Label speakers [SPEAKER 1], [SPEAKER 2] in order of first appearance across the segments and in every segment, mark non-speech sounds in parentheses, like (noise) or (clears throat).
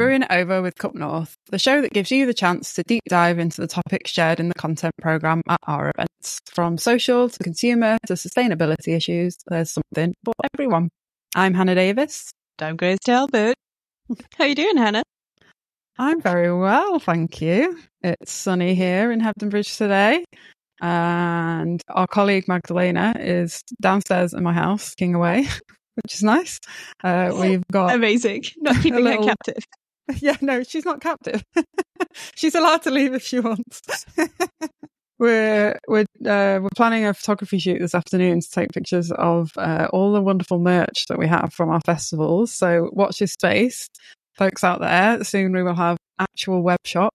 [SPEAKER 1] Brewing It Over with Cup North, the show that gives you the chance to deep dive into the topics shared in the content programme at our events. From social to consumer to sustainability issues, there's something for everyone. I'm Hannah Davis.
[SPEAKER 2] I'm Grace Talbot. (laughs) How are you doing, Hannah?
[SPEAKER 1] I'm very well, thank you. It's sunny here in Hebden Bridge today. And our colleague Magdalena is downstairs in my house, king away, (laughs) which is nice. Uh, we've got
[SPEAKER 2] amazing, not keeping little, her captive. (laughs)
[SPEAKER 1] Yeah, no, she's not captive. (laughs) she's allowed to leave if she wants. (laughs) we're we're uh, we're planning a photography shoot this afternoon to take pictures of uh, all the wonderful merch that we have from our festivals. So watch this space, folks out there. Soon we will have actual web shop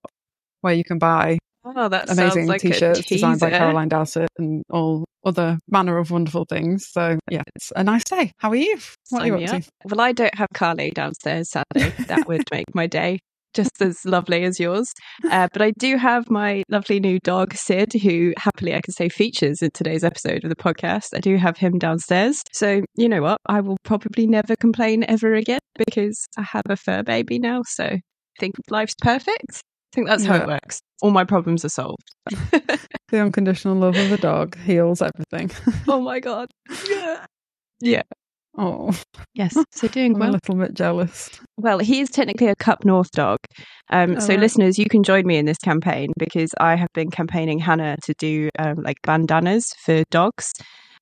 [SPEAKER 1] where you can buy
[SPEAKER 2] Oh, that
[SPEAKER 1] amazing
[SPEAKER 2] like
[SPEAKER 1] t-shirts designed by Caroline Dowsett and all other manner of wonderful things. So yeah, it's a nice day. How are you? What are you up to?
[SPEAKER 2] Well, I don't have Carly downstairs, sadly. that would (laughs) make my day just as lovely as yours. Uh, but I do have my lovely new dog, Sid, who happily I can say features in today's episode of the podcast. I do have him downstairs. So, you know what? I will probably never complain ever again because I have a fur baby now. So I think life's perfect. I think that's how it works. All my problems are solved. (laughs)
[SPEAKER 1] the unconditional love of a dog heals everything. (laughs)
[SPEAKER 2] oh my god. Yeah. Yeah.
[SPEAKER 1] Oh.
[SPEAKER 2] Yes. (laughs) So doing
[SPEAKER 1] I'm
[SPEAKER 2] well.
[SPEAKER 1] a little bit jealous.
[SPEAKER 2] Well, he is technically a Cup North dog. Um, oh, so, right. listeners, you can join me in this campaign because I have been campaigning Hannah to do um, like bandanas for dogs.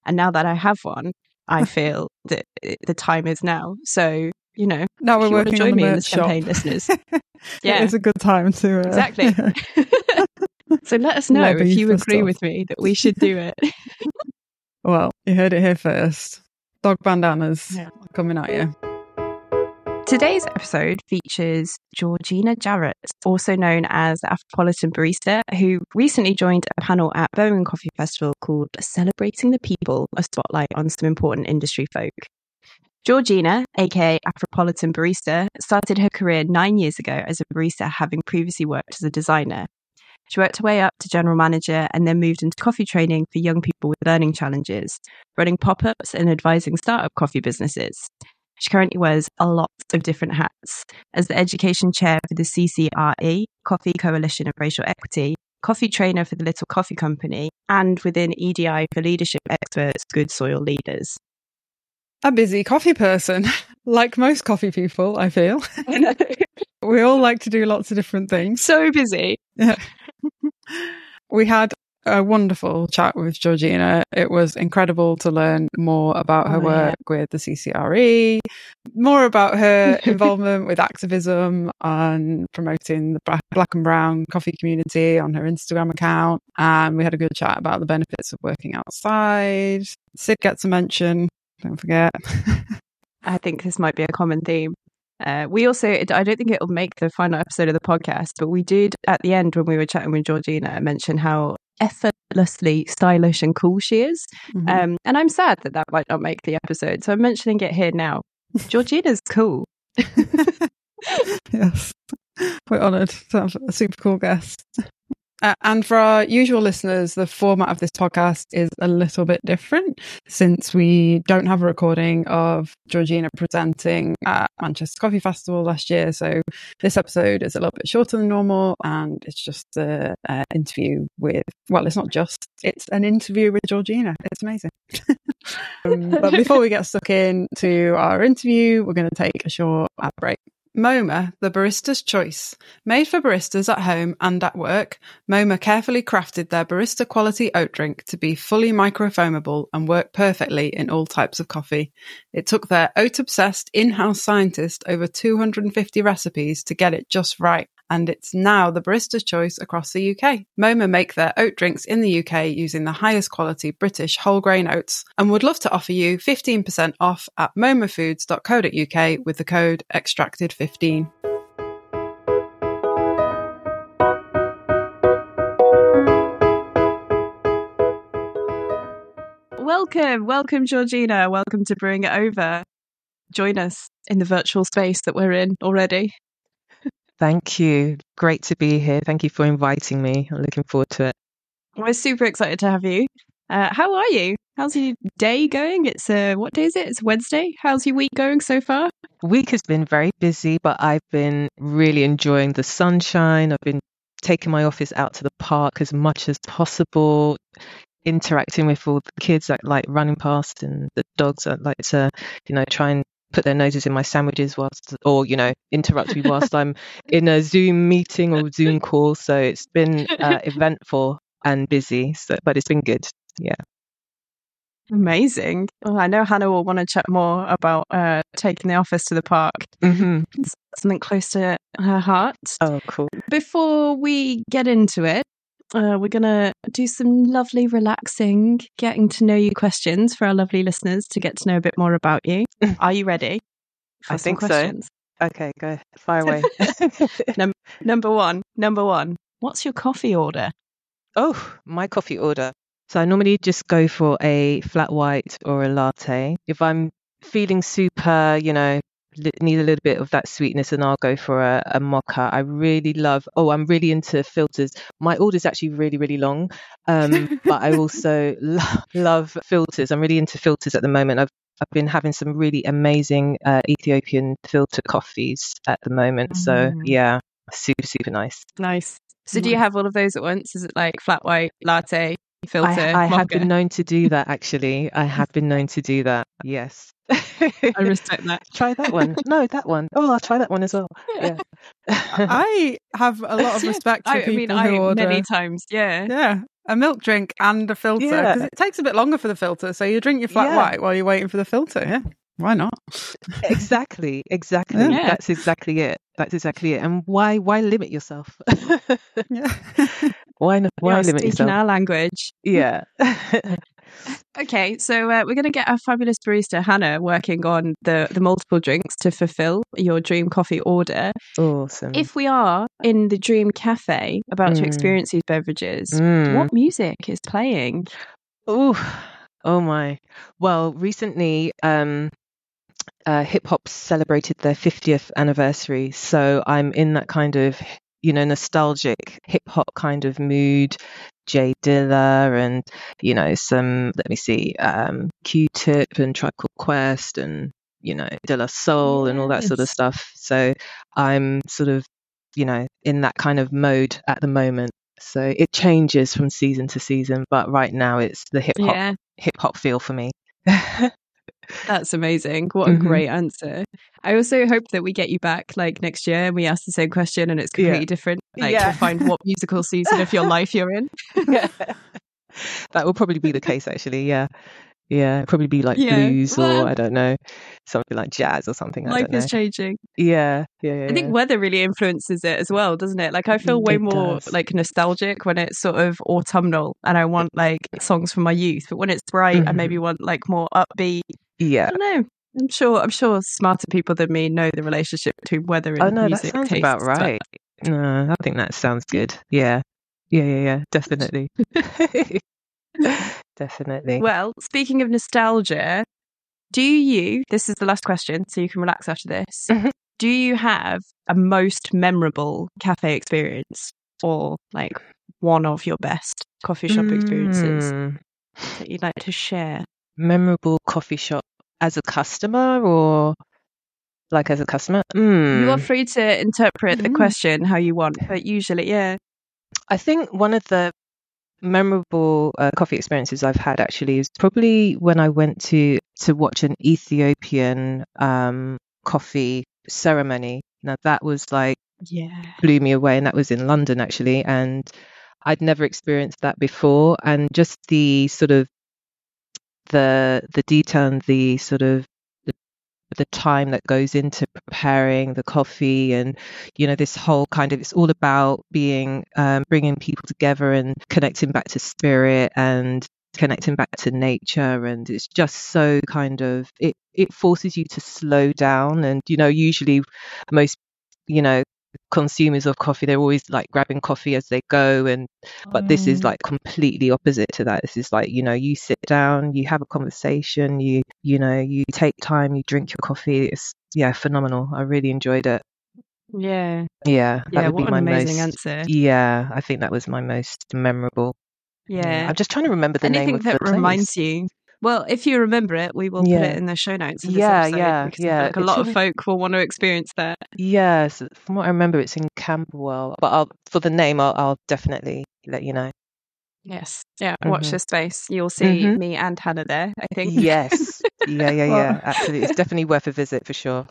[SPEAKER 2] And now that I have one, I feel that the time is now. So you know,
[SPEAKER 1] now we're working on
[SPEAKER 2] me
[SPEAKER 1] in
[SPEAKER 2] this
[SPEAKER 1] shop.
[SPEAKER 2] listeners. (laughs) (laughs)
[SPEAKER 1] yeah, it's a good time to
[SPEAKER 2] uh, exactly. (laughs) so let us know Lobby if you agree stuff. with me that we should do it.
[SPEAKER 1] well, you heard it here first. Dog bandanas yeah. coming at you.
[SPEAKER 2] Today's episode features Georgina Jarrett, also known as the Afropolitan Barista, who recently joined a panel at Birmingham Coffee Festival called Celebrating the People, a spotlight on some important industry folk. Georgina, aka Afropolitan Barista, started her career nine years ago as a barista, having previously worked as a designer. She worked her way up to general manager and then moved into coffee training for young people with learning challenges, running pop ups and advising startup coffee businesses. She currently wears a lot of different hats as the education chair for the CCRE, Coffee Coalition of Racial Equity, coffee trainer for the Little Coffee Company, and within EDI for leadership experts, Good Soil Leaders
[SPEAKER 1] a busy coffee person, (laughs) like most coffee people, I feel. (laughs) (laughs) we all like to do lots of different things.
[SPEAKER 2] So busy.
[SPEAKER 1] Yeah. we had a wonderful chat with Georgina. It was incredible to learn more about her oh, work yeah. with the CCRE, more about her involvement with activism and promoting the black and brown coffee community on her Instagram account. And we had a good chat about the benefits of working outside. Sid gets a mention don't forget. (laughs)
[SPEAKER 2] I think this might be a common theme. Uh, we also, I don't think it'll make the final episode of the podcast, but we did at the end when we were chatting with Georgina mention how effortlessly stylish and cool she is. Mm-hmm. Um, and I'm sad that that might not make the episode. So I'm mentioning it here now. (laughs) Georgina's cool. (laughs)
[SPEAKER 1] yes. We're honoured to have a super cool guest. Uh, and for our usual listeners, the format of this podcast is a little bit different since we don't have a recording of Georgina presenting at Manchester Coffee Festival last year. So this episode is a little bit shorter than normal and it's just an interview with, well, it's not just, it's an interview with Georgina. It's amazing. (laughs) um, but before we get stuck into our interview, we're going to take a short ad break. MOMA, the barista's choice. Made for baristas at home and at work, MOMA carefully crafted their barista quality oat drink to be fully microfoamable and work perfectly in all types of coffee. It took their oat obsessed in house scientist over 250 recipes to get it just right and it's now the barista's choice across the UK. MOMA make their oat drinks in the UK using the highest quality British whole grain oats and would love to offer you 15% off at momafoods.co.uk with the code extracted15.
[SPEAKER 2] Welcome, welcome, Georgina. Welcome to Brewing It Over. Join us in the virtual space that we're in already.
[SPEAKER 3] Thank you. Great to be here. Thank you for inviting me. I'm looking forward to it.
[SPEAKER 2] We're super excited to have you. Uh, how are you? How's your day going? It's uh, what day is it? It's Wednesday. How's your week going so far?
[SPEAKER 3] Week has been very busy, but I've been really enjoying the sunshine. I've been taking my office out to the park as much as possible, interacting with all the kids that like running past and the dogs that like to, you know, try and put their noses in my sandwiches whilst or you know interrupt me whilst i'm in a zoom meeting or zoom call so it's been uh, (laughs) eventful and busy so but it's been good yeah
[SPEAKER 2] Amazing. Oh, I know Hannah will want to chat more about uh, taking the office to the park.
[SPEAKER 3] mm-hmm.
[SPEAKER 2] Something close to her heart.
[SPEAKER 3] oh cool
[SPEAKER 2] Before we get into it, uh, we're going to do some lovely, relaxing, getting to know you questions for our lovely listeners to get to know a bit more about you. (laughs) Are you ready?
[SPEAKER 3] I think so. okay go fire away (laughs)
[SPEAKER 2] Number one, number one, what's your coffee order?
[SPEAKER 3] Oh, my coffee order. So I normally just go for a flat white or a latte. If I'm feeling super, you know, need a little bit of that sweetness, and I'll go for a, a mocha. I really love. Oh, I'm really into filters. My order's actually really, really long, um, (laughs) but I also lo- love filters. I'm really into filters at the moment. I've I've been having some really amazing uh, Ethiopian filter coffees at the moment. So
[SPEAKER 2] Mm.
[SPEAKER 3] yeah, super, super nice.
[SPEAKER 2] Nice. So, do you have all of those at once? Is it like flat white, latte, filter?
[SPEAKER 3] I, I have been known to do that actually. I (laughs) have been known to do that. Yes. (laughs)
[SPEAKER 2] I respect that.
[SPEAKER 3] try that one. No, that one. Oh, I'll try that one as well. (laughs) Yeah.
[SPEAKER 1] I have a lot of (laughs) respect for
[SPEAKER 2] I, I mean,
[SPEAKER 1] who
[SPEAKER 2] I
[SPEAKER 1] order.
[SPEAKER 2] many times, yeah.
[SPEAKER 1] Yeah, a milk drink and a filter because
[SPEAKER 3] Yeah.
[SPEAKER 1] it takes a bit longer for the filter. So you drink your flat
[SPEAKER 3] Yeah.
[SPEAKER 1] white while you're waiting for the filter. Yeah, why not?
[SPEAKER 3] exactly. Exactly.
[SPEAKER 2] Yeah.
[SPEAKER 3] That's exactly it. That's exactly it. And why why limit yourself?
[SPEAKER 1] Yeah.
[SPEAKER 3] why not, why
[SPEAKER 2] You're
[SPEAKER 3] limit
[SPEAKER 2] speaking
[SPEAKER 3] yourself?
[SPEAKER 2] our language.
[SPEAKER 3] Yeah. (laughs)
[SPEAKER 2] Okay, so uh, we're going to get our fabulous barista Hannah working on the the multiple drinks to fulfill your dream coffee order.
[SPEAKER 3] awesome.
[SPEAKER 2] If we are in the dream cafe about to
[SPEAKER 3] Mm.
[SPEAKER 2] experience these beverages,
[SPEAKER 3] Mm.
[SPEAKER 2] what music is playing?
[SPEAKER 3] Oh, oh my. Well, recently, um, uh, hip hop celebrated their 50th anniversary. So I'm in that kind of, you know, nostalgic hip hop kind of mood. Jay Dilla and, you know, some, let me see, um, Q Tip and Tribe Called Quest and, you know, De La Soul and all that sort of stuff. So I'm sort of, you know, in that kind of mode at the moment. So it changes from season to season, but right now it's the hip hop
[SPEAKER 2] Yeah,
[SPEAKER 3] hip hop feel for me. (laughs)
[SPEAKER 2] that's amazing. What a
[SPEAKER 3] Mhm.
[SPEAKER 2] great answer. I also hope that we get you back like next year and we ask the same question and it's
[SPEAKER 3] Yeah.
[SPEAKER 2] completely different. Like
[SPEAKER 3] Yeah.
[SPEAKER 2] to find what (laughs) musical season of your life you're in.
[SPEAKER 3] yeah. (laughs) That will probably be the case actually, yeah. Yeah, probably be like
[SPEAKER 2] Yeah,
[SPEAKER 3] blues
[SPEAKER 2] well-
[SPEAKER 3] or I don't know, something like jazz or something. I
[SPEAKER 2] Life is changing.
[SPEAKER 3] yeah, yeah, yeah.
[SPEAKER 2] I think
[SPEAKER 3] yeah.
[SPEAKER 2] weather really influences it as well, doesn't it? Like I feel way
[SPEAKER 3] It
[SPEAKER 2] more
[SPEAKER 3] does.
[SPEAKER 2] like nostalgic when it's sort of autumnal and I want like songs from my youth. But when it's bright, I
[SPEAKER 3] Mhm.
[SPEAKER 2] maybe want like more upbeat. I
[SPEAKER 3] yeah.
[SPEAKER 2] don't know. I'm sure I'm sure smarter people than me know the relationship between weather and
[SPEAKER 3] Oh no, that sounds about
[SPEAKER 2] but-
[SPEAKER 3] right. No, I think that sounds good. Yeah. Yeah, yeah, yeah. Definitely. (laughs) Definitely.
[SPEAKER 2] Well, speaking of nostalgia, do you this is the last question, so you can relax after this.
[SPEAKER 3] Mhm.
[SPEAKER 2] Do you have a most memorable cafe experience or like one of your best coffee shop experiences
[SPEAKER 3] Mm,
[SPEAKER 2] that you'd like to share?
[SPEAKER 3] memorable coffee shop as a customer or like as a customer? Mm.
[SPEAKER 2] You are free to interpret the
[SPEAKER 3] Mhm.
[SPEAKER 2] question how you want, but usually, yeah.
[SPEAKER 3] I think one of the memorable uh, coffee experiences I've had actually is probably when I went to to watch an Ethiopian um, coffee ceremony. Now that was like
[SPEAKER 2] Yeah.
[SPEAKER 3] blew me away, and that was in London actually, and I'd never experienced that before, and just the sort of the the detail and the sort of the, the time that goes into preparing the coffee and you know this whole kind of it's all about being um, bringing people together and connecting back to spirit and connecting back to nature. And it's just so kind of it it forces you to slow down. And you know usually most you know consumers of coffee they're always like grabbing coffee as they go and but this is
[SPEAKER 2] Mm.
[SPEAKER 3] like completely opposite to that this is like you know you sit down you have a conversation you you know you take time you drink your coffee it's yeah phenomenal i really enjoyed it
[SPEAKER 2] Yeah.
[SPEAKER 3] yeah that
[SPEAKER 2] Yeah.
[SPEAKER 3] would
[SPEAKER 2] What
[SPEAKER 3] be
[SPEAKER 2] an
[SPEAKER 3] my
[SPEAKER 2] amazing
[SPEAKER 3] most
[SPEAKER 2] answer.
[SPEAKER 3] yeah i think that was my most memorable
[SPEAKER 2] Yeah.
[SPEAKER 3] I'm just trying to remember the
[SPEAKER 2] Anything
[SPEAKER 3] name of
[SPEAKER 2] that
[SPEAKER 3] the place.
[SPEAKER 2] reminds you. Well, if you remember it, we will put it in the show notes. Of this
[SPEAKER 3] Yeah,
[SPEAKER 2] episode
[SPEAKER 3] yeah,
[SPEAKER 2] because
[SPEAKER 3] yeah.
[SPEAKER 2] feel like a
[SPEAKER 3] It's
[SPEAKER 2] lot of
[SPEAKER 3] in- (laughs)
[SPEAKER 2] folk will want to experience that.
[SPEAKER 3] Yes, from what I remember, it's in Camberwell. But I'll, for the name, I'll, I'll definitely let you know.
[SPEAKER 2] Yes. Yeah. Watch
[SPEAKER 3] Mhm.
[SPEAKER 2] this space. You'll see
[SPEAKER 3] Mhm.
[SPEAKER 2] me and Hannah there, I think.
[SPEAKER 3] Yes, (laughs) yeah, yeah,
[SPEAKER 1] Well-
[SPEAKER 3] yeah. Absolutely, it's definitely worth a visit for sure.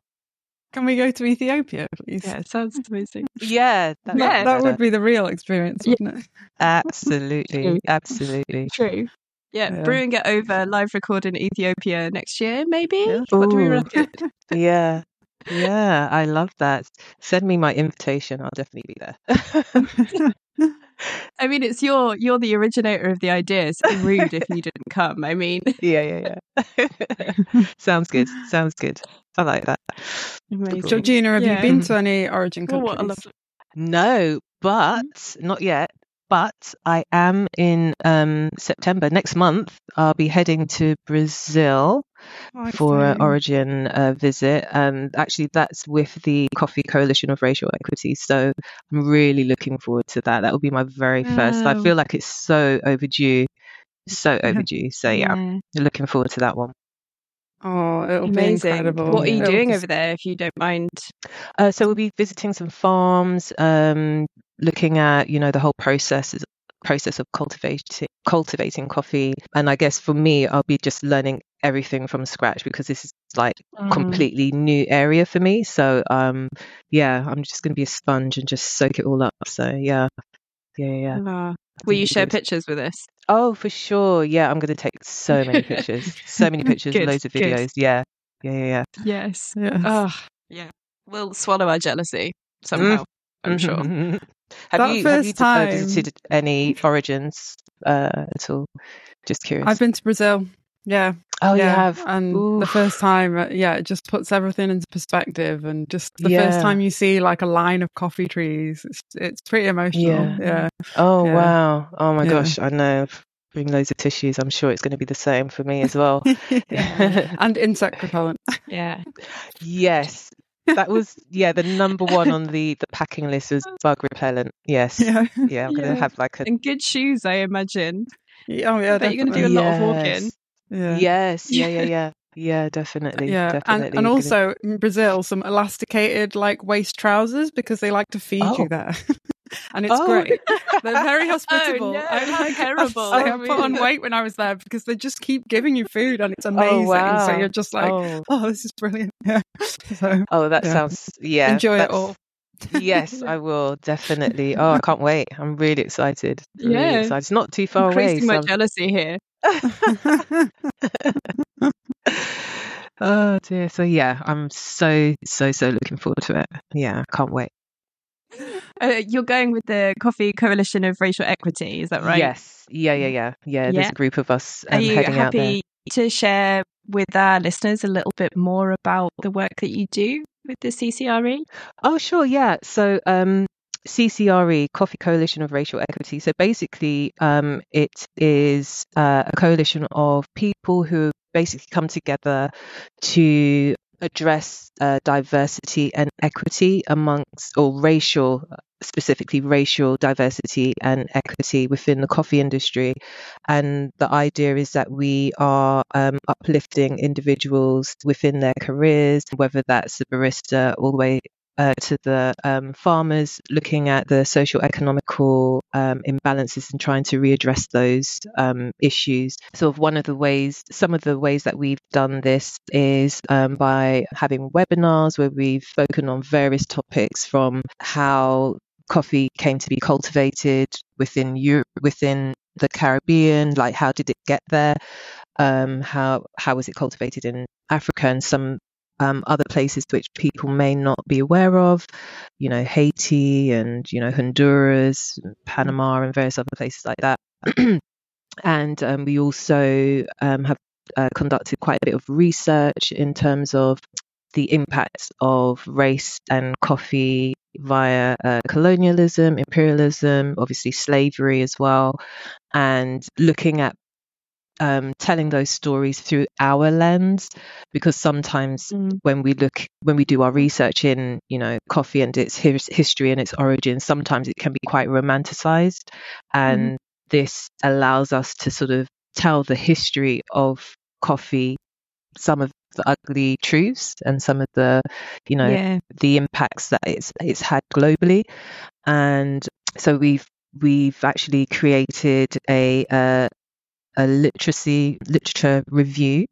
[SPEAKER 1] Can we go to Ethiopia, please?
[SPEAKER 2] yeah, it sounds amazing.
[SPEAKER 3] Yeah, that,
[SPEAKER 2] Yeah.
[SPEAKER 1] that
[SPEAKER 3] would be
[SPEAKER 1] would be the real experience, wouldn't it?
[SPEAKER 3] absolutely, (laughs) absolutely.
[SPEAKER 2] True. Yeah,
[SPEAKER 1] Yeah.
[SPEAKER 2] brewing it over live record in Ethiopia next year, maybe?
[SPEAKER 1] Yeah.
[SPEAKER 2] What do we reckon? (laughs) (laughs)
[SPEAKER 3] Yeah, yeah, I love that. Send me my invitation. I'll definitely be there. (laughs)
[SPEAKER 2] I mean, it's your you're the originator of the idea. It's rude if you didn't come. I mean,
[SPEAKER 3] yeah, yeah, yeah. Sounds good. Sounds good. I like that.
[SPEAKER 2] amazing.
[SPEAKER 1] Georgina, have
[SPEAKER 2] Yeah.
[SPEAKER 1] you been to any origin countries?
[SPEAKER 2] what a lovely.
[SPEAKER 3] No, but mm. not yet. But I am in um, September next month. I'll be heading to Brazil
[SPEAKER 1] Oh,
[SPEAKER 3] for an. Origin uh, visit, and actually that's with the Coffee Coalition of Racial Equity. So I'm really looking forward to that. That will be my very first. I feel like it's so overdue, so
[SPEAKER 1] Yeah. (laughs)
[SPEAKER 3] overdue. So yeah, looking forward to that one.
[SPEAKER 1] Oh, it'll be
[SPEAKER 2] Amazing.
[SPEAKER 1] incredible.
[SPEAKER 2] What are you
[SPEAKER 1] It'll
[SPEAKER 2] doing
[SPEAKER 1] just-
[SPEAKER 2] over there, if you don't mind?
[SPEAKER 3] Uh, so we'll be visiting some farms, um, looking at you know the whole process process of cultivating cultivating coffee, and I guess for me, I'll be just learning everything from scratch because this is like
[SPEAKER 2] Mm.
[SPEAKER 3] completely new area for me. So um, yeah, I'm just going to be a sponge and just soak it all up. So yeah, yeah, yeah. yeah. I
[SPEAKER 2] Will you share pictures with us?
[SPEAKER 3] Oh, for sure. Yeah, I'm going to take so many (laughs) pictures, so many pictures,
[SPEAKER 2] Good,
[SPEAKER 3] loads of
[SPEAKER 2] good.
[SPEAKER 3] videos. Yeah, yeah, yeah, yeah.
[SPEAKER 2] Yes.
[SPEAKER 1] Yes.
[SPEAKER 2] Oh, yeah. We'll swallow our jealousy somehow. I'm sure. (laughs)
[SPEAKER 3] have
[SPEAKER 1] That
[SPEAKER 3] you have you uh,
[SPEAKER 1] time-
[SPEAKER 3] visited any origins uh, at all? Just curious.
[SPEAKER 1] I've been to Brazil. Yeah.
[SPEAKER 3] Oh,
[SPEAKER 1] yeah.
[SPEAKER 3] you have.
[SPEAKER 1] And the first time, uh, yeah, it just puts everything into perspective. And just the
[SPEAKER 3] Yeah.
[SPEAKER 1] first time you see like a line of coffee trees, it's, it's pretty emotional.
[SPEAKER 3] Yeah.
[SPEAKER 1] Yeah.
[SPEAKER 3] Oh
[SPEAKER 1] Yeah.
[SPEAKER 3] wow! Oh my
[SPEAKER 1] Yeah.
[SPEAKER 3] gosh! I know. Bring loads of tissues. I'm sure it's going to be the same for me as well. (laughs)
[SPEAKER 1] and insect repellent. (laughs)
[SPEAKER 2] Yeah.
[SPEAKER 3] yes, that was yeah the number one on the the packing list was bug repellent. Yes. (laughs)
[SPEAKER 1] yeah.
[SPEAKER 3] Yeah, I'm going
[SPEAKER 2] Yeah.
[SPEAKER 3] to have like a
[SPEAKER 2] And good shoes, I imagine.
[SPEAKER 1] Oh, yeah.
[SPEAKER 2] Bet you're gonna do a
[SPEAKER 1] definitely.
[SPEAKER 2] lot of walking.
[SPEAKER 3] Yes.
[SPEAKER 1] Yeah.
[SPEAKER 3] Yes. Yeah. Yeah. Yeah. Yeah. Definitely.
[SPEAKER 1] Yeah,
[SPEAKER 3] Definitely.
[SPEAKER 1] and, and
[SPEAKER 3] Gonna-
[SPEAKER 1] also in Brazil, some elasticated like waist trousers because they like to feed
[SPEAKER 3] Oh.
[SPEAKER 1] you there, (laughs) and it's
[SPEAKER 3] Oh.
[SPEAKER 1] great. They're very (laughs) oh, hospitable.
[SPEAKER 2] Oh, no,
[SPEAKER 1] I
[SPEAKER 2] how
[SPEAKER 1] like, (laughs)
[SPEAKER 2] terrible.
[SPEAKER 1] I, I put on weight when I was there because they just keep giving you food and it's oh, amazing. So
[SPEAKER 3] wow.
[SPEAKER 1] you're just like,
[SPEAKER 3] oh.
[SPEAKER 1] oh, this is brilliant. Yeah. So
[SPEAKER 3] Oh, that
[SPEAKER 1] Yeah.
[SPEAKER 3] sounds yeah.
[SPEAKER 1] enjoy it all.
[SPEAKER 3] yes, I will definitely. Oh, I can't wait. I'm really excited. Really
[SPEAKER 2] Yeah.
[SPEAKER 3] excited. It's not too far away.
[SPEAKER 2] Increasing my
[SPEAKER 3] so
[SPEAKER 2] jealousy here. (laughs)
[SPEAKER 3] oh dear. So yeah, I'm so so so looking forward to it. Yeah, I can't wait.
[SPEAKER 2] Uh, you're going with the Coffee Coalition of Racial Equity, is that right?
[SPEAKER 3] Yes. Yeah, yeah, yeah, yeah. There's a group of us
[SPEAKER 2] Are
[SPEAKER 3] um,
[SPEAKER 2] you
[SPEAKER 3] heading out there.
[SPEAKER 2] happy to share with our listeners a little bit more about the work that you do with the CCRE?
[SPEAKER 3] Oh, sure, yeah. So, um, CCRE, Coffee Coalition of Racial Equity. So basically, um, it is uh, a coalition of people who basically come together to address uh, diversity and equity amongst, or racial, specifically racial diversity and equity within the coffee industry. And the idea is that we are um, uplifting individuals within their careers, whether that's a barista all the way uh, to the um, farmers, looking at the social economical um, imbalances and trying to readdress those um, issues. So, one of the ways, some of the ways that we've done this is um, by having webinars where we've spoken on various topics from how coffee came to be cultivated within Europe, within the Caribbean, like how did it get there? Um, how how was it cultivated in Africa and some um, other places which people may not be aware of, you know, Haiti and you know Honduras, Panama, and various other places like that. (clears throat) and um, we also um, have uh, conducted quite a bit of research in terms of the impacts of race and coffee via uh, colonialism, imperialism, obviously slavery as well, and looking at um, telling those stories through our lens because sometimes
[SPEAKER 2] Mm.
[SPEAKER 3] when we look when we do our research in you know coffee and its his, history and its origins sometimes it can be quite romanticized and this allows us to sort of tell the history of coffee, some of the ugly truths and some of the, you know,
[SPEAKER 2] Yeah.
[SPEAKER 3] the impacts that it's it's had globally. And so we've we've actually created a uh, a literacy literature review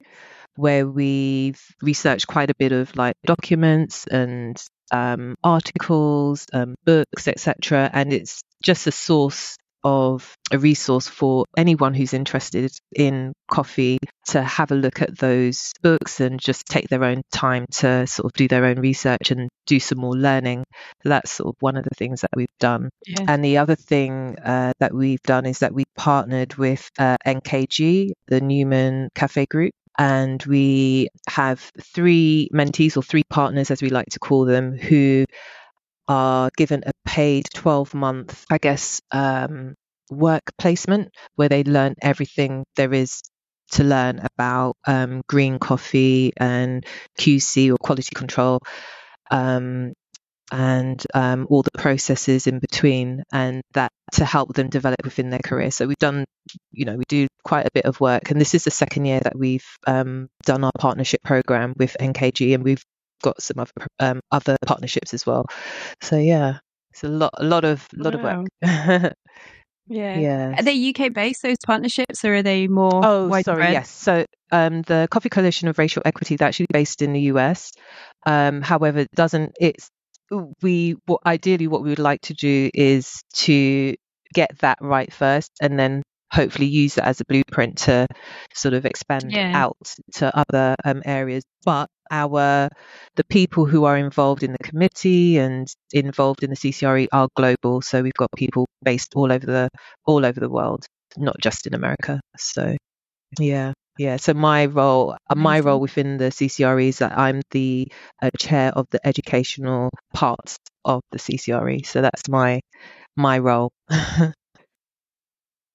[SPEAKER 3] where we've researched quite a bit of like documents and um, articles, um, books, etc. And it's just a source of a resource for anyone who's interested in coffee to have a look at those books and just take their own time to sort of do their own research and do some more learning. That's sort of one of the things that we've done.
[SPEAKER 2] Yeah.
[SPEAKER 3] And the other thing uh, that we've done is that we partnered with uh, NKG, the Neumann Kaffee Gruppe, and we have three mentees or three partners, as we like to call them, who are given a paid 12 month, I guess, um, work placement where they learn everything there is to learn about um, green coffee and QC or quality control. Um, and um, all the processes in between, and that to help them develop within their career. So we've done, you know, we do quite a bit of work, and this is the second year that we've um, done our partnership program with NKG, and we've got some other um, other partnerships as well. So yeah, it's a lot, a lot of, lot of work. (laughs)
[SPEAKER 2] Yeah.
[SPEAKER 3] yeah.
[SPEAKER 2] Are they UK based, those partnerships, or are they more
[SPEAKER 3] Oh,
[SPEAKER 2] widespread?
[SPEAKER 3] sorry. Yes. So um, the Coffee Coalition of Racial Equity is actually based in the US. Um, however, it doesn't it's we what ideally what we would like to do is to get that right first, and then hopefully use that as a blueprint to sort of expand
[SPEAKER 2] Yeah.
[SPEAKER 3] out to other um, areas. But our the people who are involved in the committee and involved in the CCRE are global. So we've got people based all over the all over the world, not just in America. So yeah. Yeah, so my role, uh, my role within the CCRE is that I'm the uh, chair of the educational part of the CCRE. So that's my my role. (laughs)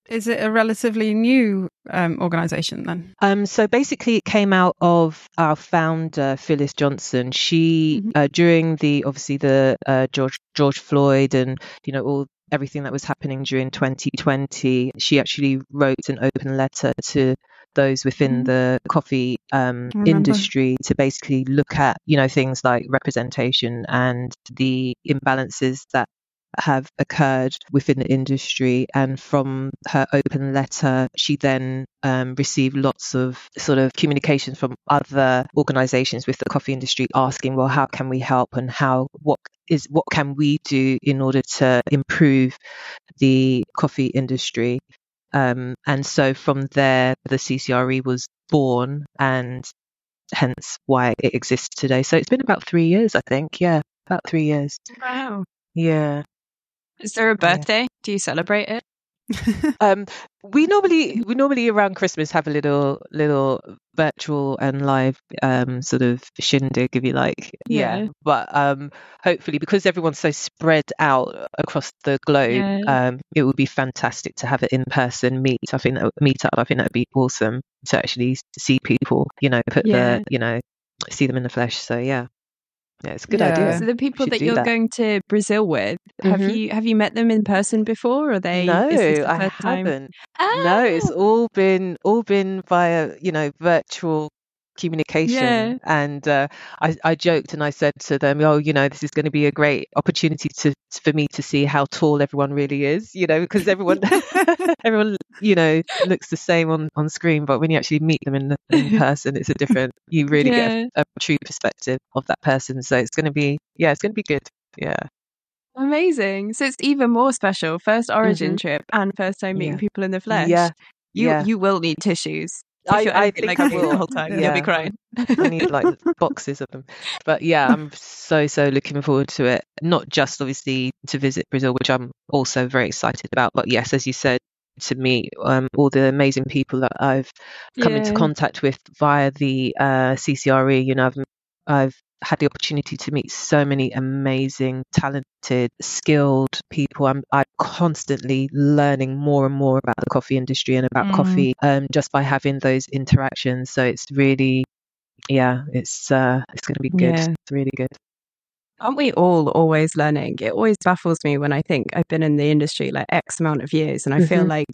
[SPEAKER 1] Is it a relatively new um, organization then?
[SPEAKER 3] Um, so basically, it came out of our founder Phyllis Johnson. She
[SPEAKER 1] Mhm.
[SPEAKER 3] uh, during the obviously the uh, George George Floyd and you know all everything that was happening during 2020. She actually wrote an open letter to those within
[SPEAKER 1] Mhm.
[SPEAKER 3] the coffee um, industry to basically look at you know things like representation and the imbalances that have occurred within the industry. And from her open letter, she then um, received lots of sort of communications from other organizations with the coffee industry asking, well, how can we help and how, what is, what can we do in order to improve the coffee industry? Um, and so from there, the CCRE was born and hence why it exists today. So it's been about three years, I think. Yeah, about three years.
[SPEAKER 2] Wow.
[SPEAKER 3] Yeah.
[SPEAKER 2] Is there a birthday? Do you celebrate it? (laughs)
[SPEAKER 3] Um, we normally we normally around Christmas have a little little virtual and live um sort of shindig, if you like.
[SPEAKER 2] Yeah.
[SPEAKER 3] But um, hopefully, because everyone's so spread out across the globe,
[SPEAKER 2] Yeah.
[SPEAKER 3] um, it would be fantastic to have an in person meet. I think that would- meet up. I think that would be awesome to actually see people. You know, put
[SPEAKER 2] Yeah.
[SPEAKER 3] the you know see them in the flesh. So yeah, yeah, it's a good
[SPEAKER 1] Yeah.
[SPEAKER 3] idea.
[SPEAKER 2] So the people that you're
[SPEAKER 3] that.
[SPEAKER 2] going to Brazil with, have
[SPEAKER 3] Mhm.
[SPEAKER 2] you have you met them in person before? Or are they?
[SPEAKER 3] no,
[SPEAKER 2] is the
[SPEAKER 3] I haven't. No, it's
[SPEAKER 2] Oh,
[SPEAKER 3] all been all been via you know virtual communication
[SPEAKER 2] Yeah.
[SPEAKER 3] and uh, I, I joked and I said to them oh you know this is going to be a great opportunity to for me to see how tall everyone really is you know because everyone (laughs) (laughs) everyone you know looks the same on on screen but when you actually meet them in, in (laughs) person it's a different you really
[SPEAKER 2] Yeah.
[SPEAKER 3] get a, a true perspective of that person so it's going to be yeah it's going to be good yeah
[SPEAKER 2] amazing! So it's even more special. First origin
[SPEAKER 3] Mhm.
[SPEAKER 2] trip and first time meeting
[SPEAKER 3] Yeah.
[SPEAKER 2] people in the flesh.
[SPEAKER 3] yeah
[SPEAKER 2] You
[SPEAKER 3] yeah
[SPEAKER 2] you will need tissues.
[SPEAKER 3] I- I think
[SPEAKER 2] like
[SPEAKER 3] I
[SPEAKER 2] me the
[SPEAKER 3] will.
[SPEAKER 2] whole time. You'll be crying. (laughs)
[SPEAKER 3] I need like (laughs) boxes of them. But yeah, I'm so so looking forward to it. Not just obviously to visit Brazil, which I'm also very excited about, but yes, as you said, to meet um, all the amazing people that I've come into contact with via the uh, CCRE. You know, I've I've had the opportunity to meet so many amazing, talented, skilled people. I'm I'm constantly learning more and more about the coffee industry and about
[SPEAKER 2] Mm.
[SPEAKER 3] coffee um, just by having those interactions. So it's really, yeah, it's uh, it's going to be good.
[SPEAKER 2] Yeah.
[SPEAKER 3] It's really good.
[SPEAKER 2] Aren't we all always learning? It always baffles me when I think I've been in the industry like X amount of years, and I feel
[SPEAKER 3] Mhm.
[SPEAKER 2] like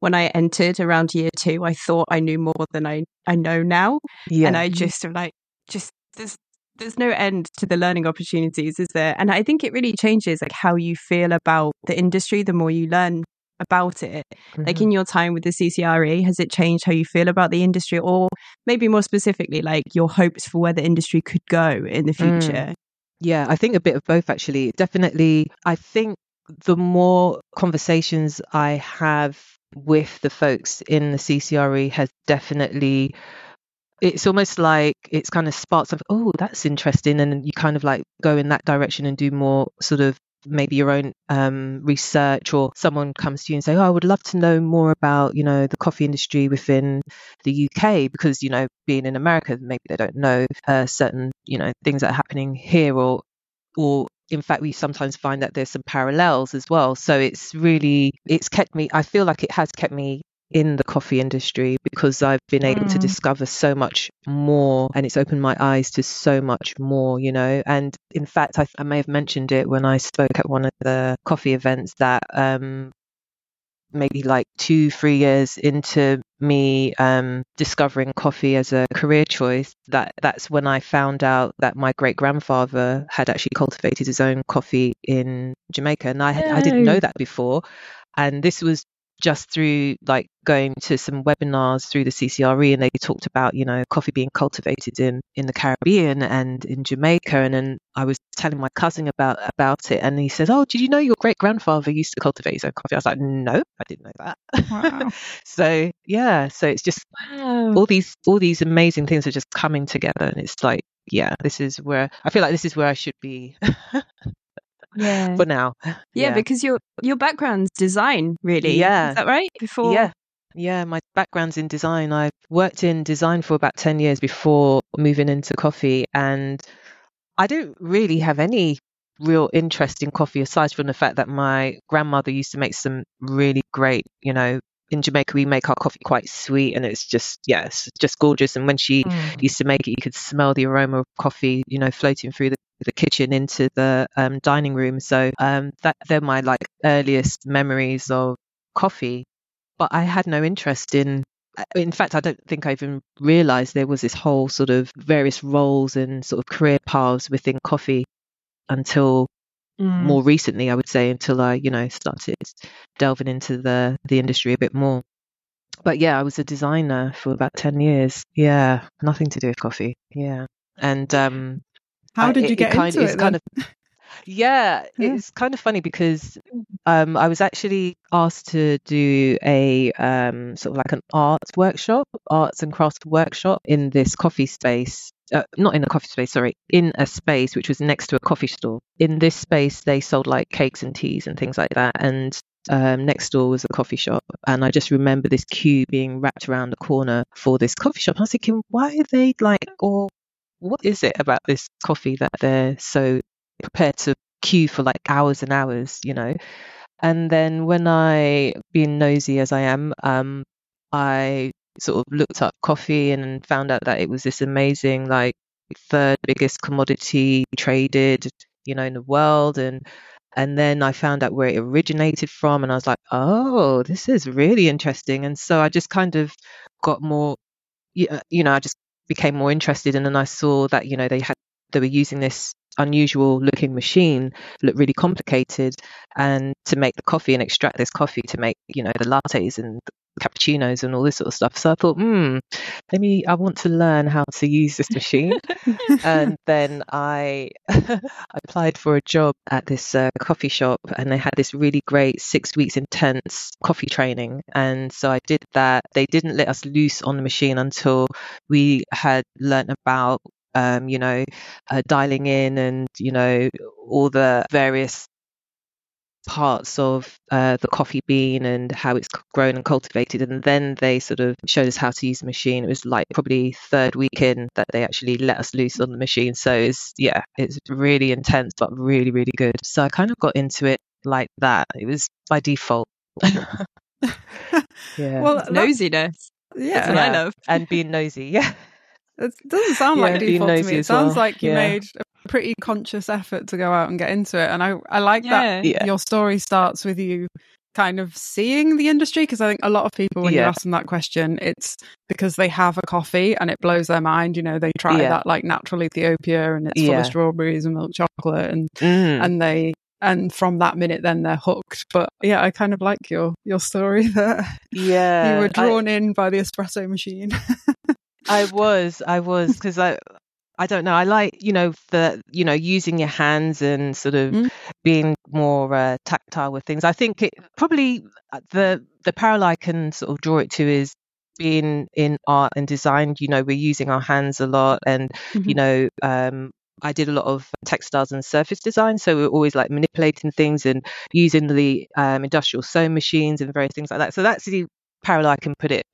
[SPEAKER 2] when I entered around year two, I thought I knew more than I I know now,
[SPEAKER 3] Yeah.
[SPEAKER 2] and I just am like, just there's there's no end to the learning opportunities, is there? And I think it really changes like how you feel about the industry the more you learn about it. Like
[SPEAKER 3] Mhm.
[SPEAKER 2] in your time with the CCRE, has it changed how you feel about the industry, or maybe more specifically, like your hopes for where the industry could go in the
[SPEAKER 3] Mm.
[SPEAKER 2] future?
[SPEAKER 3] Yeah, I think a bit of both actually. Definitely, I think the more conversations I have with the folks in the CCRE has definitely it's almost like it's kind of sparks of oh that's interesting and you kind of like go in that direction and do more sort of maybe your own um, research or someone comes to you and say oh i would love to know more about you know the coffee industry within the uk because you know being in america maybe they don't know uh, certain you know things that are happening here or or in fact we sometimes find that there's some parallels as well. So it's really it's kept me i feel like it has kept me in the coffee industry because I've been able to
[SPEAKER 1] Mm.
[SPEAKER 3] discover so much more and it's opened my eyes to so much more, you know. And in fact, I, I may have mentioned it when I spoke at one of the coffee events that um, maybe like two, three years into me um, discovering coffee as a career choice, that that's when I found out that my great grandfather had actually cultivated his own coffee in Jamaica, and I I didn't know that before. And this was just through like going to some webinars through the CCRE and they talked about you know coffee being cultivated in in the Caribbean and in Jamaica and then I was telling my cousin about about it and he said oh did you know your great grandfather used to cultivate his own coffee I was like no I didn't know that
[SPEAKER 1] Wow. (laughs)
[SPEAKER 3] so yeah so it's just
[SPEAKER 2] Wow.
[SPEAKER 3] all these all these amazing things are just coming together and it's like yeah this is where I feel like this is where I should be (laughs)
[SPEAKER 2] Yeah.
[SPEAKER 3] for now
[SPEAKER 2] yeah, because your your background's design, really.
[SPEAKER 3] Yeah.
[SPEAKER 2] Is that right? Before
[SPEAKER 3] Yeah. Yeah, my background's in design. I've worked in design for about 10 years before moving into coffee and I don't really have any real interest in coffee aside from the fact that my grandmother used to make some really great, you know, in Jamaica we make our coffee quite sweet and it's just yeah, it's just gorgeous and when she mm. used to make it you could smell the aroma of coffee, you know, floating through the the kitchen into the um, dining room. So um, that they're my like earliest memories of coffee. But I had no interest in. uh, In fact, I don't think I even realised there was this whole sort of various roles and sort of career paths within coffee until
[SPEAKER 2] Mm.
[SPEAKER 3] more recently. I would say until I, you know, started delving into the the industry a bit more. But yeah, I was a designer for about ten years. Yeah, nothing to do with coffee. Yeah, and um,
[SPEAKER 1] How did
[SPEAKER 3] it-
[SPEAKER 1] you
[SPEAKER 3] it
[SPEAKER 1] get
[SPEAKER 3] kind,
[SPEAKER 1] into
[SPEAKER 3] it's
[SPEAKER 1] it?
[SPEAKER 3] kind of yeah,
[SPEAKER 1] Yeah.
[SPEAKER 3] it's kind of funny because um, I was actually asked to do a um, sort of like an arts workshop, arts and crafts workshop in this coffee space. Uh, not in a coffee space, sorry, in a space which was next to a coffee store. In this space, they sold like cakes and teas and things like that. And um, next door was a coffee shop. And I just remember this queue being wrapped around the corner for this coffee shop. I was thinking, why are they like, or what is it about this coffee that they're so prepared to queue for like hours and hours, you know? And then when I, being nosy as I am, um, I sort of looked up coffee and found out that it was this amazing, like third biggest commodity traded, you know, in the world. And and then I found out where it originated from, and I was like, oh, this is really interesting. And so I just kind of got more, uh, you know, I just became more interested. in And I saw that, you know, they had they were using this unusual looking machine, looked really complicated, and to make the coffee and extract this coffee to make, you know, the lattes and cappuccinos and all this sort of stuff. So I thought, hmm, let me, I want to learn how to use this machine. (laughs) and then I (laughs) I applied for a job at this uh, coffee shop, and they had this really great six weeks intense coffee training. And so I did that. They didn't let us loose on the machine until we had learnt about. Um, you know, uh, dialing in and you know all the various parts of uh, the coffee bean and how it's grown and cultivated and then they sort of showed us how to use the machine it was like probably third week in that they actually let us loose on the machine so it's yeah it's really intense but really really good so i kind of got into it like that it was by default (laughs) yeah
[SPEAKER 1] well,
[SPEAKER 2] Nosiness.
[SPEAKER 1] yeah,
[SPEAKER 2] That's what I love.
[SPEAKER 3] and being nosy yeah
[SPEAKER 1] it doesn't sound
[SPEAKER 3] Yeah,
[SPEAKER 1] like default to me. It
[SPEAKER 3] as
[SPEAKER 1] sounds
[SPEAKER 3] well.
[SPEAKER 1] like you
[SPEAKER 3] Yeah.
[SPEAKER 1] made a pretty conscious effort to go out and get into it. And I, I like
[SPEAKER 2] Yeah.
[SPEAKER 1] that
[SPEAKER 3] Yeah.
[SPEAKER 1] your story starts with you kind of seeing the industry because I think a lot of people when you
[SPEAKER 3] Yeah.
[SPEAKER 1] ask them that question, it's because they have a coffee and it blows their mind. You know, they try
[SPEAKER 3] Yeah.
[SPEAKER 1] that like natural Ethiopia and it's full of strawberries and milk chocolate and
[SPEAKER 3] Mm.
[SPEAKER 1] and they and from that minute then they're hooked. But yeah, I kind of like your your story (laughs) that
[SPEAKER 3] yeah,
[SPEAKER 1] you were
[SPEAKER 3] I-
[SPEAKER 1] drawn in by the espresso machine. (laughs)
[SPEAKER 3] I was, I was, because I, I don't know. I like, you know, the, you know, using your hands and sort of
[SPEAKER 1] Mm.
[SPEAKER 3] being more uh, tactile with things. I think it probably uh, the the parallel I can sort of draw it to is being in art and design. You know, we're using our hands a lot, and you
[SPEAKER 1] Mhm.
[SPEAKER 3] know, um, I did a lot of textiles and surface design, so we're always like manipulating things and using the um, industrial sewing machines and various things like that. So that's the parallel I can put it.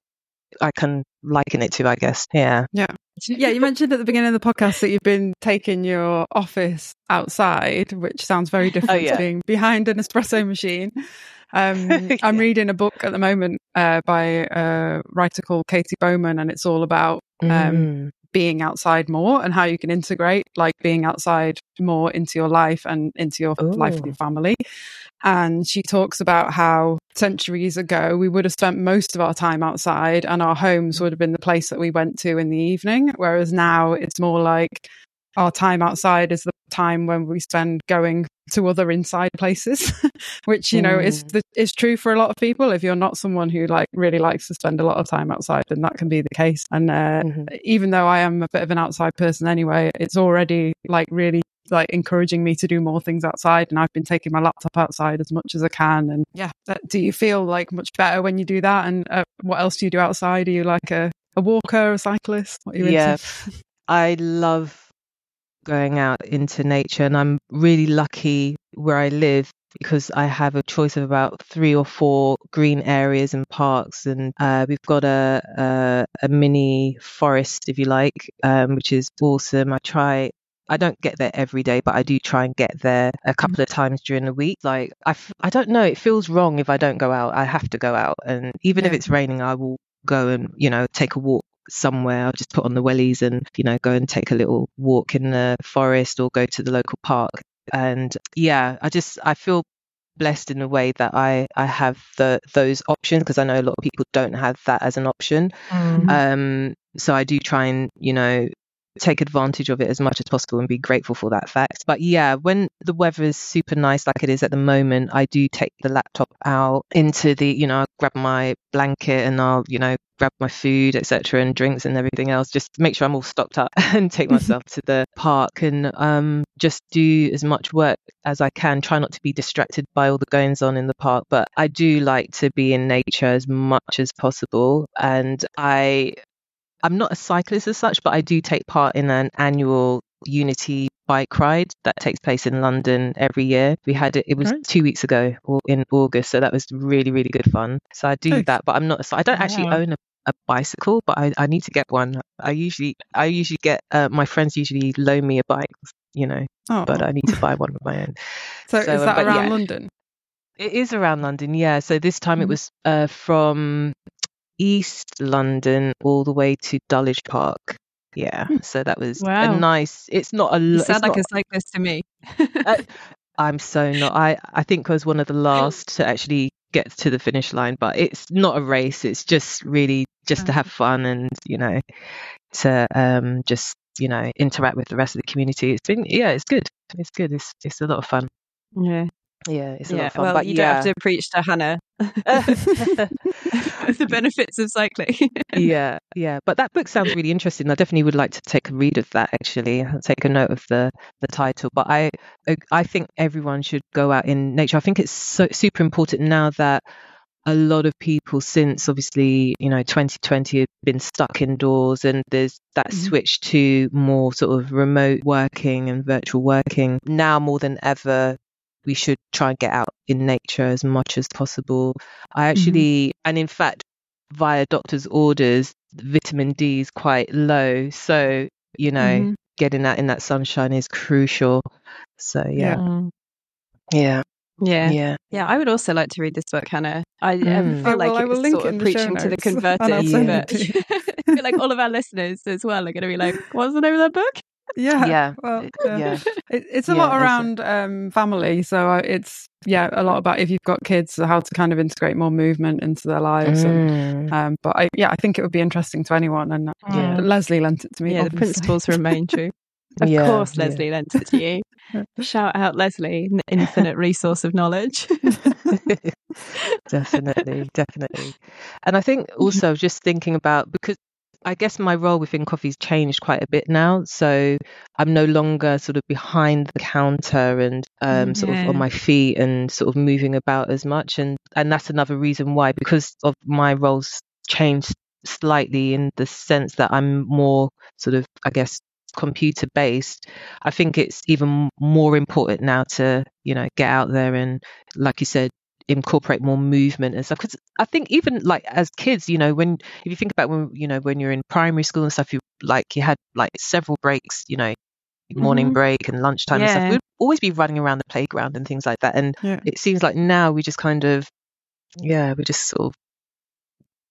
[SPEAKER 3] I can liken it to, I guess. Yeah.
[SPEAKER 1] Yeah, Yeah. you mentioned at the beginning of the podcast that you've been taking your office outside, which sounds very different
[SPEAKER 3] yeah.
[SPEAKER 1] to being behind an espresso machine. Um, (laughs) I'm reading a book at the moment uh, by a writer called Katy Bowman, and it's all about um,
[SPEAKER 3] Mm.
[SPEAKER 1] being outside more and how you can integrate like being outside more into your life and into your life with
[SPEAKER 3] Ooh.
[SPEAKER 1] your family. And she talks about how centuries ago we would have spent most of our time outside and our homes would have been the place that we went to in the evening. Whereas now it's more like our time outside is the time when we spend going to other inside places, (laughs) which, you know, is,
[SPEAKER 3] Mm.
[SPEAKER 1] the, is true for a lot of people. If you're not someone who like really likes to spend a lot of time outside, then that can be the case. And, uh,
[SPEAKER 3] Mhm.
[SPEAKER 1] even though I am a bit of an outside person anyway, it's already like really like encouraging me to do more things outside and I've been taking my laptop outside as much as I can and yeah uh, do you feel like much better when you do that and uh, what else do you do outside are you like a, a walker a cyclist what are you
[SPEAKER 3] Yeah.
[SPEAKER 1] into
[SPEAKER 3] I love going out into nature, and I'm really lucky where I live because I have a choice of about three or four green areas and parks, and uh, we've got a, a a mini forest, if you like, um, which is awesome. I try. I don't get there every day, but I do try and get there a couple of times during the week. Like I, f- I don't know, it feels wrong if I don't go out. I have to go out, and even if it's raining, I will go and you know take a walk somewhere. I'll just put on the wellies and you know go and take a little walk in the forest or go to the local park. And yeah, I just I feel blessed in a way that I I have the those options because I know a lot of people don't have that as an option.
[SPEAKER 1] Mm-hmm.
[SPEAKER 3] Um, so I do try and you know take advantage of it as much as possible and be grateful for that fact. But yeah, when the weather is super nice like it is at the moment, I do take the laptop out into the, you know, I'll grab my blanket and I'll, you know, grab my food, etc., and drinks and everything else, just make sure I'm all stocked up (laughs) and take (laughs) myself to the park and um just do as much work as I can. Try not to be distracted by all the goings on in the park, but I do like to be in nature as much as possible. And I I'm not a cyclist as such, but I do take part in an annual Unity bike ride that takes place in London every year. We had it, it was
[SPEAKER 1] Great.
[SPEAKER 3] two weeks ago or in August, so that was really, really good fun. So I do that, but I'm not, cy- I don't actually
[SPEAKER 2] Wow.
[SPEAKER 3] own a, a bicycle, but I, I need to get one. I usually, I usually get, uh, my friends usually loan me a bike, you know,
[SPEAKER 1] oh,
[SPEAKER 3] but I need to buy one of my own. (laughs)
[SPEAKER 1] so,
[SPEAKER 3] so,
[SPEAKER 1] is
[SPEAKER 3] uh,
[SPEAKER 1] that around
[SPEAKER 3] yeah.
[SPEAKER 1] London
[SPEAKER 3] It is around London, yeah. So this time it
[SPEAKER 1] Mhm.
[SPEAKER 3] was uh, from East London all the way to Dulwich Park. Yeah, so that was
[SPEAKER 2] Wow.
[SPEAKER 3] a nice. It's not a.
[SPEAKER 2] You sound like
[SPEAKER 3] not-
[SPEAKER 2] a cyclist to me.
[SPEAKER 3] uh, I'm so not. I I think I was one of the last to actually get to the finish line, but it's not a race. It's just really just to have fun and you know to um just you know interact with the rest of the community. It's been yeah, it's good. It's good. It's it's a lot of fun.
[SPEAKER 2] yeah.
[SPEAKER 3] Yeah, it's a lot of fun.
[SPEAKER 2] Well,
[SPEAKER 3] but
[SPEAKER 2] you
[SPEAKER 3] yeah.
[SPEAKER 2] don't have to preach to Hannah (laughs) the (laughs) benefits of cycling.
[SPEAKER 3] yeah, yeah. But that book sounds really interesting. I definitely would like to take a read of that. Actually, I'll take a note of the the title. But I I think everyone should go out in nature. I think it's so super important now that a lot of people since obviously you know 2020 have been stuck indoors and there's that
[SPEAKER 1] Mhm.
[SPEAKER 3] switch to more sort of remote working and virtual working now more than ever we should try and get out in nature as much as possible i actually and in fact via doctor's orders vitamin d is quite low so you know
[SPEAKER 1] Mhm.
[SPEAKER 3] getting that in that sunshine is crucial so yeah
[SPEAKER 2] Mm.
[SPEAKER 3] yeah
[SPEAKER 2] Yeah.
[SPEAKER 3] yeah
[SPEAKER 2] Yeah, I would also like to read this book, Hannah. I
[SPEAKER 3] Mm.
[SPEAKER 2] feel
[SPEAKER 1] Oh,
[SPEAKER 2] like
[SPEAKER 1] well, I
[SPEAKER 2] it was
[SPEAKER 1] link
[SPEAKER 2] sort
[SPEAKER 1] it
[SPEAKER 2] of
[SPEAKER 1] in the show
[SPEAKER 2] preaching to the
[SPEAKER 1] notes, and I'll
[SPEAKER 2] converted, but (laughs) (laughs) I feel like all of our listeners as well are going to be like, "What's the name of that book?"
[SPEAKER 1] Yeah,
[SPEAKER 3] Yeah.
[SPEAKER 1] Well, yeah.
[SPEAKER 3] Yeah.
[SPEAKER 1] It, it's a
[SPEAKER 3] Yeah,
[SPEAKER 1] lot
[SPEAKER 3] it's a-
[SPEAKER 1] around um, family, so it's yeah a lot about if you've got kids, how to kind of integrate more movement into their lives. And,
[SPEAKER 3] Mm.
[SPEAKER 1] um, but I, yeah, I think it would be interesting to anyone. And uh,
[SPEAKER 3] Yeah.
[SPEAKER 1] Leslie lent it to me.
[SPEAKER 2] yeah, the principles remain true. (laughs) Of
[SPEAKER 3] Yeah,
[SPEAKER 2] course,
[SPEAKER 3] yeah.
[SPEAKER 2] Leslie lent it to you. (laughs) Shout out Leslie, an (laughs) infinite resource of knowledge.
[SPEAKER 3] definitely, definitely. And I think also just thinking about because I guess my role within coffee's changed quite a bit now. So I'm no longer sort of behind the counter and um, sort of on my feet and sort of moving about as much. And and that's another reason why because of my roles changed slightly in the sense that I'm more sort of I guess computer based i think it's even more important now to you know get out there and like you said incorporate more movement and stuff because i think even like as kids you know when if you think about when you know when you're in primary school and stuff you like you had like several breaks you know morning
[SPEAKER 2] Mhm.
[SPEAKER 3] break and lunchtime and stuff we'd always be running around the playground and things like that and
[SPEAKER 1] Yeah.
[SPEAKER 3] it seems like now we just kind of yeah we just sort of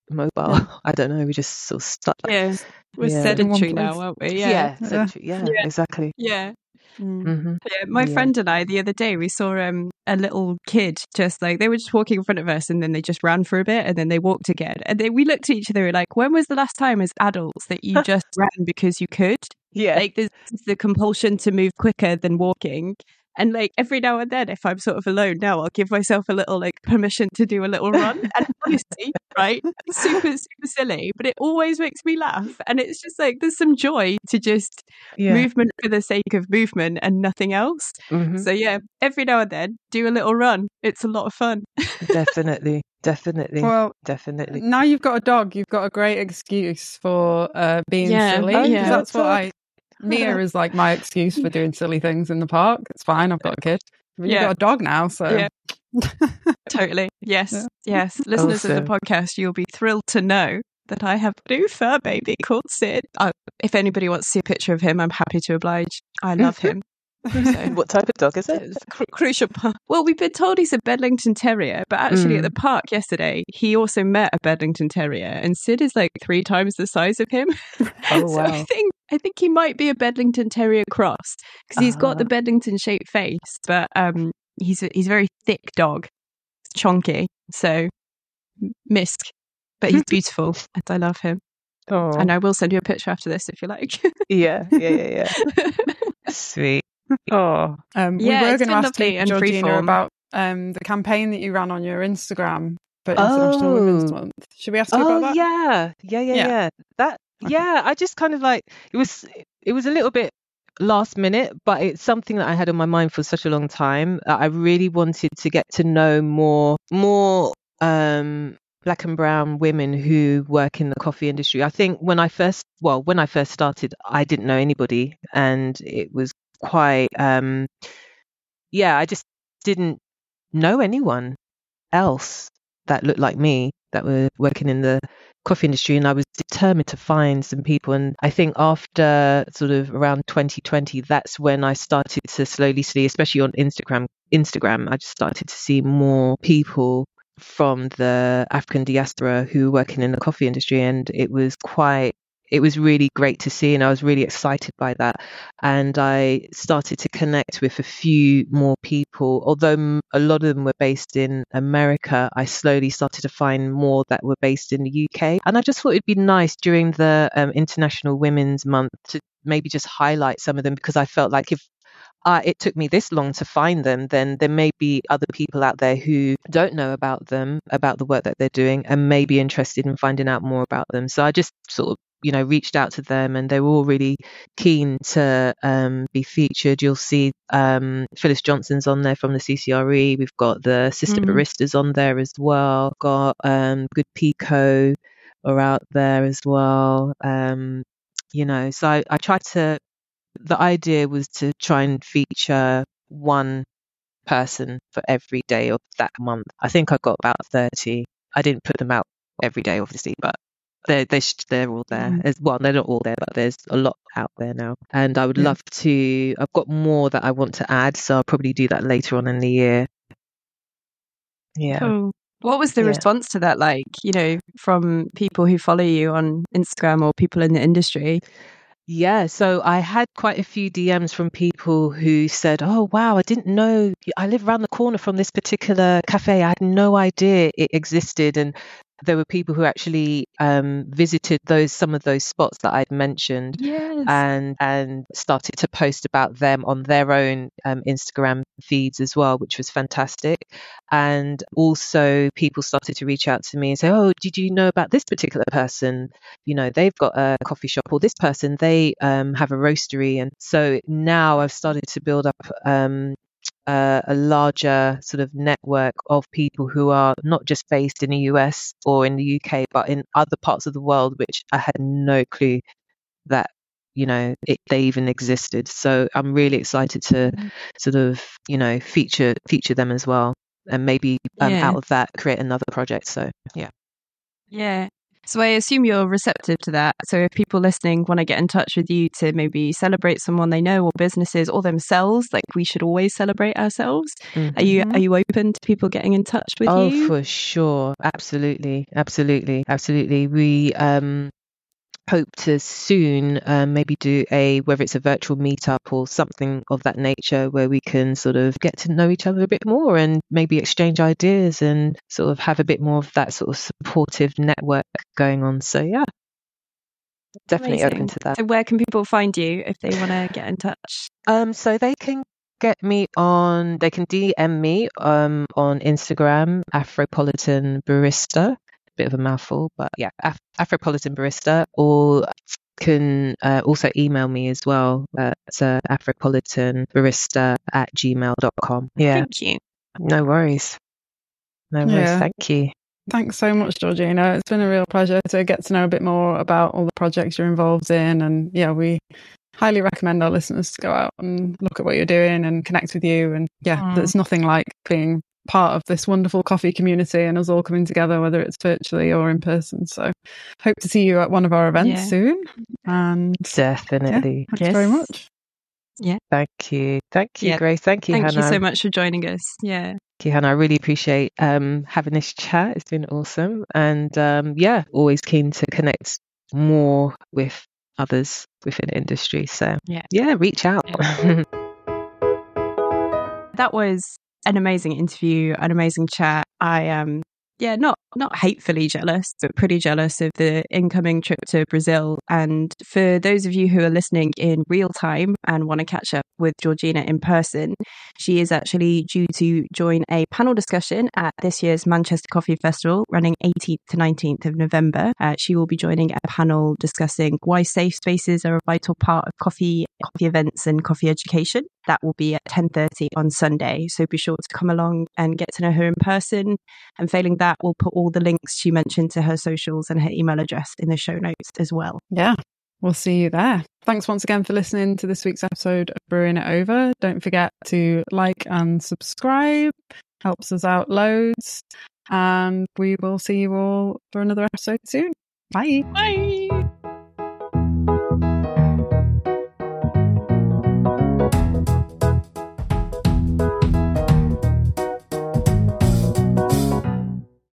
[SPEAKER 3] mobile (laughs) i don't know we just sort of stuck
[SPEAKER 2] yeah, we're
[SPEAKER 3] Yeah.
[SPEAKER 2] sedentary now, aren't we?
[SPEAKER 3] yeah,
[SPEAKER 2] Yeah.
[SPEAKER 3] essentially, yeah,
[SPEAKER 2] Yeah.
[SPEAKER 3] exactly
[SPEAKER 2] Yeah.
[SPEAKER 1] Mm.
[SPEAKER 3] hmm
[SPEAKER 2] Yeah, my
[SPEAKER 3] Yeah.
[SPEAKER 2] friend and I the other day we saw um a little kid just like they were just walking in front of us and then they just ran for a bit and then they walked again. And then we looked at each other like when was the last time as adults that you (laughs) just ran because you could?
[SPEAKER 3] Yeah.
[SPEAKER 2] Like there's the compulsion to move quicker than walking and like every now and then if I'm sort of alone now I'll give myself a little like permission to do a little run and (laughs) honestly right super super silly but it always makes me laugh and it's just like there's some joy to just
[SPEAKER 3] yeah
[SPEAKER 2] movement for the sake of movement and nothing else
[SPEAKER 3] Mhm.
[SPEAKER 2] so yeah, every now and then do a little run. It's a lot of fun.
[SPEAKER 3] definitely definitely
[SPEAKER 1] Well,
[SPEAKER 3] definitely
[SPEAKER 1] now you've got a dog, you've got a great excuse for uh, being
[SPEAKER 2] Yeah.
[SPEAKER 1] silly.
[SPEAKER 2] Oh,
[SPEAKER 1] 'cause
[SPEAKER 2] yeah.
[SPEAKER 1] that's what I. Nia (laughs) is like my excuse for doing silly things in the park. It's fine. I've got a kid. You've
[SPEAKER 2] Yeah.
[SPEAKER 1] got a dog now, so
[SPEAKER 2] Yeah. (laughs) Totally. Yes.
[SPEAKER 1] Yeah.
[SPEAKER 2] Yes. (laughs) Listeners of the podcast, you'll be thrilled to know that I have a new fur baby called Sid. Uh, if anybody wants to see a picture of him, I'm happy to oblige. I love him. So,
[SPEAKER 3] what type of dog is it
[SPEAKER 2] it's cru- crucial part. Well, we've been told he's a Bedlington Terrier, but actually at the park yesterday, he also met a Bedlington Terrier, and Sid is like three times the size of him.
[SPEAKER 3] oh
[SPEAKER 2] So I
[SPEAKER 3] wow
[SPEAKER 2] think I think he might be a Bedlington Terrier cross because he's got the
[SPEAKER 3] Ah.
[SPEAKER 2] Bedlington shaped face, but um, he's a, he's a very thick dog, it's chonky. So m- Misk, but he's (laughs) beautiful, and I love him.
[SPEAKER 3] oh
[SPEAKER 2] And I will send you a picture after this if you like.
[SPEAKER 3] yeah yeah yeah yeah (laughs) sweet oh
[SPEAKER 1] um, we
[SPEAKER 2] Yeah,
[SPEAKER 1] were
[SPEAKER 2] it's
[SPEAKER 1] going to ask
[SPEAKER 2] lovely
[SPEAKER 1] you,
[SPEAKER 2] and
[SPEAKER 1] Georgina
[SPEAKER 2] freeform.
[SPEAKER 1] about um, the campaign that you ran on your Instagram for International Women's
[SPEAKER 3] Oh.
[SPEAKER 1] Month. Should we ask you
[SPEAKER 3] oh
[SPEAKER 1] about that?
[SPEAKER 3] yeah yeah yeah
[SPEAKER 1] Yeah.
[SPEAKER 3] yeah that
[SPEAKER 1] Okay.
[SPEAKER 3] Yeah i just kind of like it was it was a little bit last minute but it's something that i had on my mind for such a long time i really wanted to get to know more more um black and brown women who work in the coffee industry. I think when i first well when i first started i didn't know anybody and it was quite um yeah i just didn't know anyone else that looked like me that were working in the coffee industry and I was determined to find some people. And I think after sort of around 2020 that's when I started to slowly see especially on Instagram Instagram I just started to see more people from the African diaspora who were working in the coffee industry. And it was quite it was really great to see and I was really excited by that and I started to connect with a few more people. Although a lot of them were based in America, I slowly started to find more that were based in the UK. And I just thought it'd be nice during the um, International Women's Month to maybe just highlight some of them because I felt like if uh, it took me this long to find them, then there may be other people out there who don't know about them, about the work that they're doing, and may be interested in finding out more about them. So I just sort of, you know, reached out to them, and they were all really keen to um, be featured. You'll see um, Phyllis Johnson's on there from the CCRE. We've got the Sister
[SPEAKER 2] Mhm.
[SPEAKER 3] Baristas on there as well. Got um, Good Pico are out there as well. Um, you know, so I, I tried to. The idea was to try and feature one person for every day of that month. I think I got about thirty. I didn't put them out every day, obviously, but they're they're, they're all there
[SPEAKER 2] Mm.
[SPEAKER 3] as well. They're not all there, but there's a lot out there now. And I would
[SPEAKER 1] Yeah.
[SPEAKER 3] love to. I've got more that I want to add, so I'll probably do that later on in the year. Yeah.
[SPEAKER 2] Cool. What was the
[SPEAKER 3] Yeah.
[SPEAKER 2] response to that like, you know, from people who follow you on Instagram or people in the industry?
[SPEAKER 3] Yeah, so I had quite a few DMs from people who said, "Oh wow, I didn't know I live around the corner from this particular cafe. I had no idea it existed." And there were people who actually um, visited those some of those spots that I'd mentioned
[SPEAKER 2] Yes.
[SPEAKER 3] and and started to post about them on their own um, Instagram feeds as well, which was fantastic. And also, people started to reach out to me and say, "Oh, did you know about this particular person? You know, they've got a coffee shop, or this person they um, have a roastery." And so now I've started to build up um, uh, a larger sort of network of people who are not just based in the US or in the UK, but in other parts of the world, which I had no clue that you know it, they even existed. So I'm really excited to
[SPEAKER 2] Mhm.
[SPEAKER 3] sort of you know feature feature them as well, and maybe um,
[SPEAKER 2] Yeah.
[SPEAKER 3] out of that create another project. So yeah.
[SPEAKER 2] Yeah. So I assume you're receptive to that. So if people listening want to get in touch with you to maybe celebrate someone they know or businesses or themselves, like we should always celebrate ourselves. Are you
[SPEAKER 1] Mhm.
[SPEAKER 2] are you open to people getting in touch with
[SPEAKER 3] oh,
[SPEAKER 2] you?
[SPEAKER 3] Oh, for sure. Absolutely. Absolutely. Absolutely. We um hope to soon um, maybe do a whether it's a virtual meetup or something of that nature where we can sort of get to know each other a bit more and maybe exchange ideas and sort of have a bit more of that sort of supportive network going on. So yeah. Definitely open to that.
[SPEAKER 2] So where can people find you if they want to get in touch?
[SPEAKER 3] Um, so they can get me on, they can DM me um, on Instagram, Afropolitan Barista. Bit of a mouthful, but yeah, Af- Afropolitan Barista, or can uh, also email me as well at uh, afropolitanbarista at gmail.com. Yeah,
[SPEAKER 2] Thank you.
[SPEAKER 3] no worries. No worries.
[SPEAKER 1] Yeah.
[SPEAKER 3] Thank you.
[SPEAKER 1] Thanks so much, Georgina. It's been a real pleasure to get to know a bit more about all the projects you're involved in. And yeah, we highly recommend our listeners to go out and look at what you're doing and connect with you. And yeah,
[SPEAKER 2] Mm.
[SPEAKER 1] there's nothing like being part of this wonderful coffee community and us all coming together, whether it's virtually or in person. So hope to see you at one of our events
[SPEAKER 2] Yeah.
[SPEAKER 1] soon. And
[SPEAKER 3] Definitely.
[SPEAKER 1] thanks very much.
[SPEAKER 3] Yeah thank you. Thank you,
[SPEAKER 2] Yeah.
[SPEAKER 3] Grace. Thank you,
[SPEAKER 2] Thank
[SPEAKER 3] Hannah.
[SPEAKER 2] you so much for joining us. Yeah.
[SPEAKER 3] Thank you, Hannah. I really appreciate um, having this chat. It's been awesome. And um, yeah, always keen to connect more with others within the industry. So
[SPEAKER 2] Yeah.
[SPEAKER 3] yeah reach out. (laughs)
[SPEAKER 2] That was an amazing interview, an amazing chat. I um yeah, not not hatefully jealous, but pretty jealous of the incoming trip to Brazil. And for those of you who are listening in real time and want to catch up with Georgina in person, she is actually due to join a panel discussion at this year's Manchester Coffee Festival, running 18th to 19th of November. Uh, she will be joining a panel discussing why safe spaces are a vital part of coffee coffee events and coffee education. That will be at 10:30 on Sunday. So be sure to come along and get to know her in person. And failing that, we'll put all the links she mentioned to her socials and her email address in the show notes as well.
[SPEAKER 1] Yeah. We'll see you there. Thanks once again for listening to this week's episode of Brewing It Over. Don't forget to like and subscribe. Helps us out loads. And we will see you all for another episode soon. Bye.
[SPEAKER 2] Bye.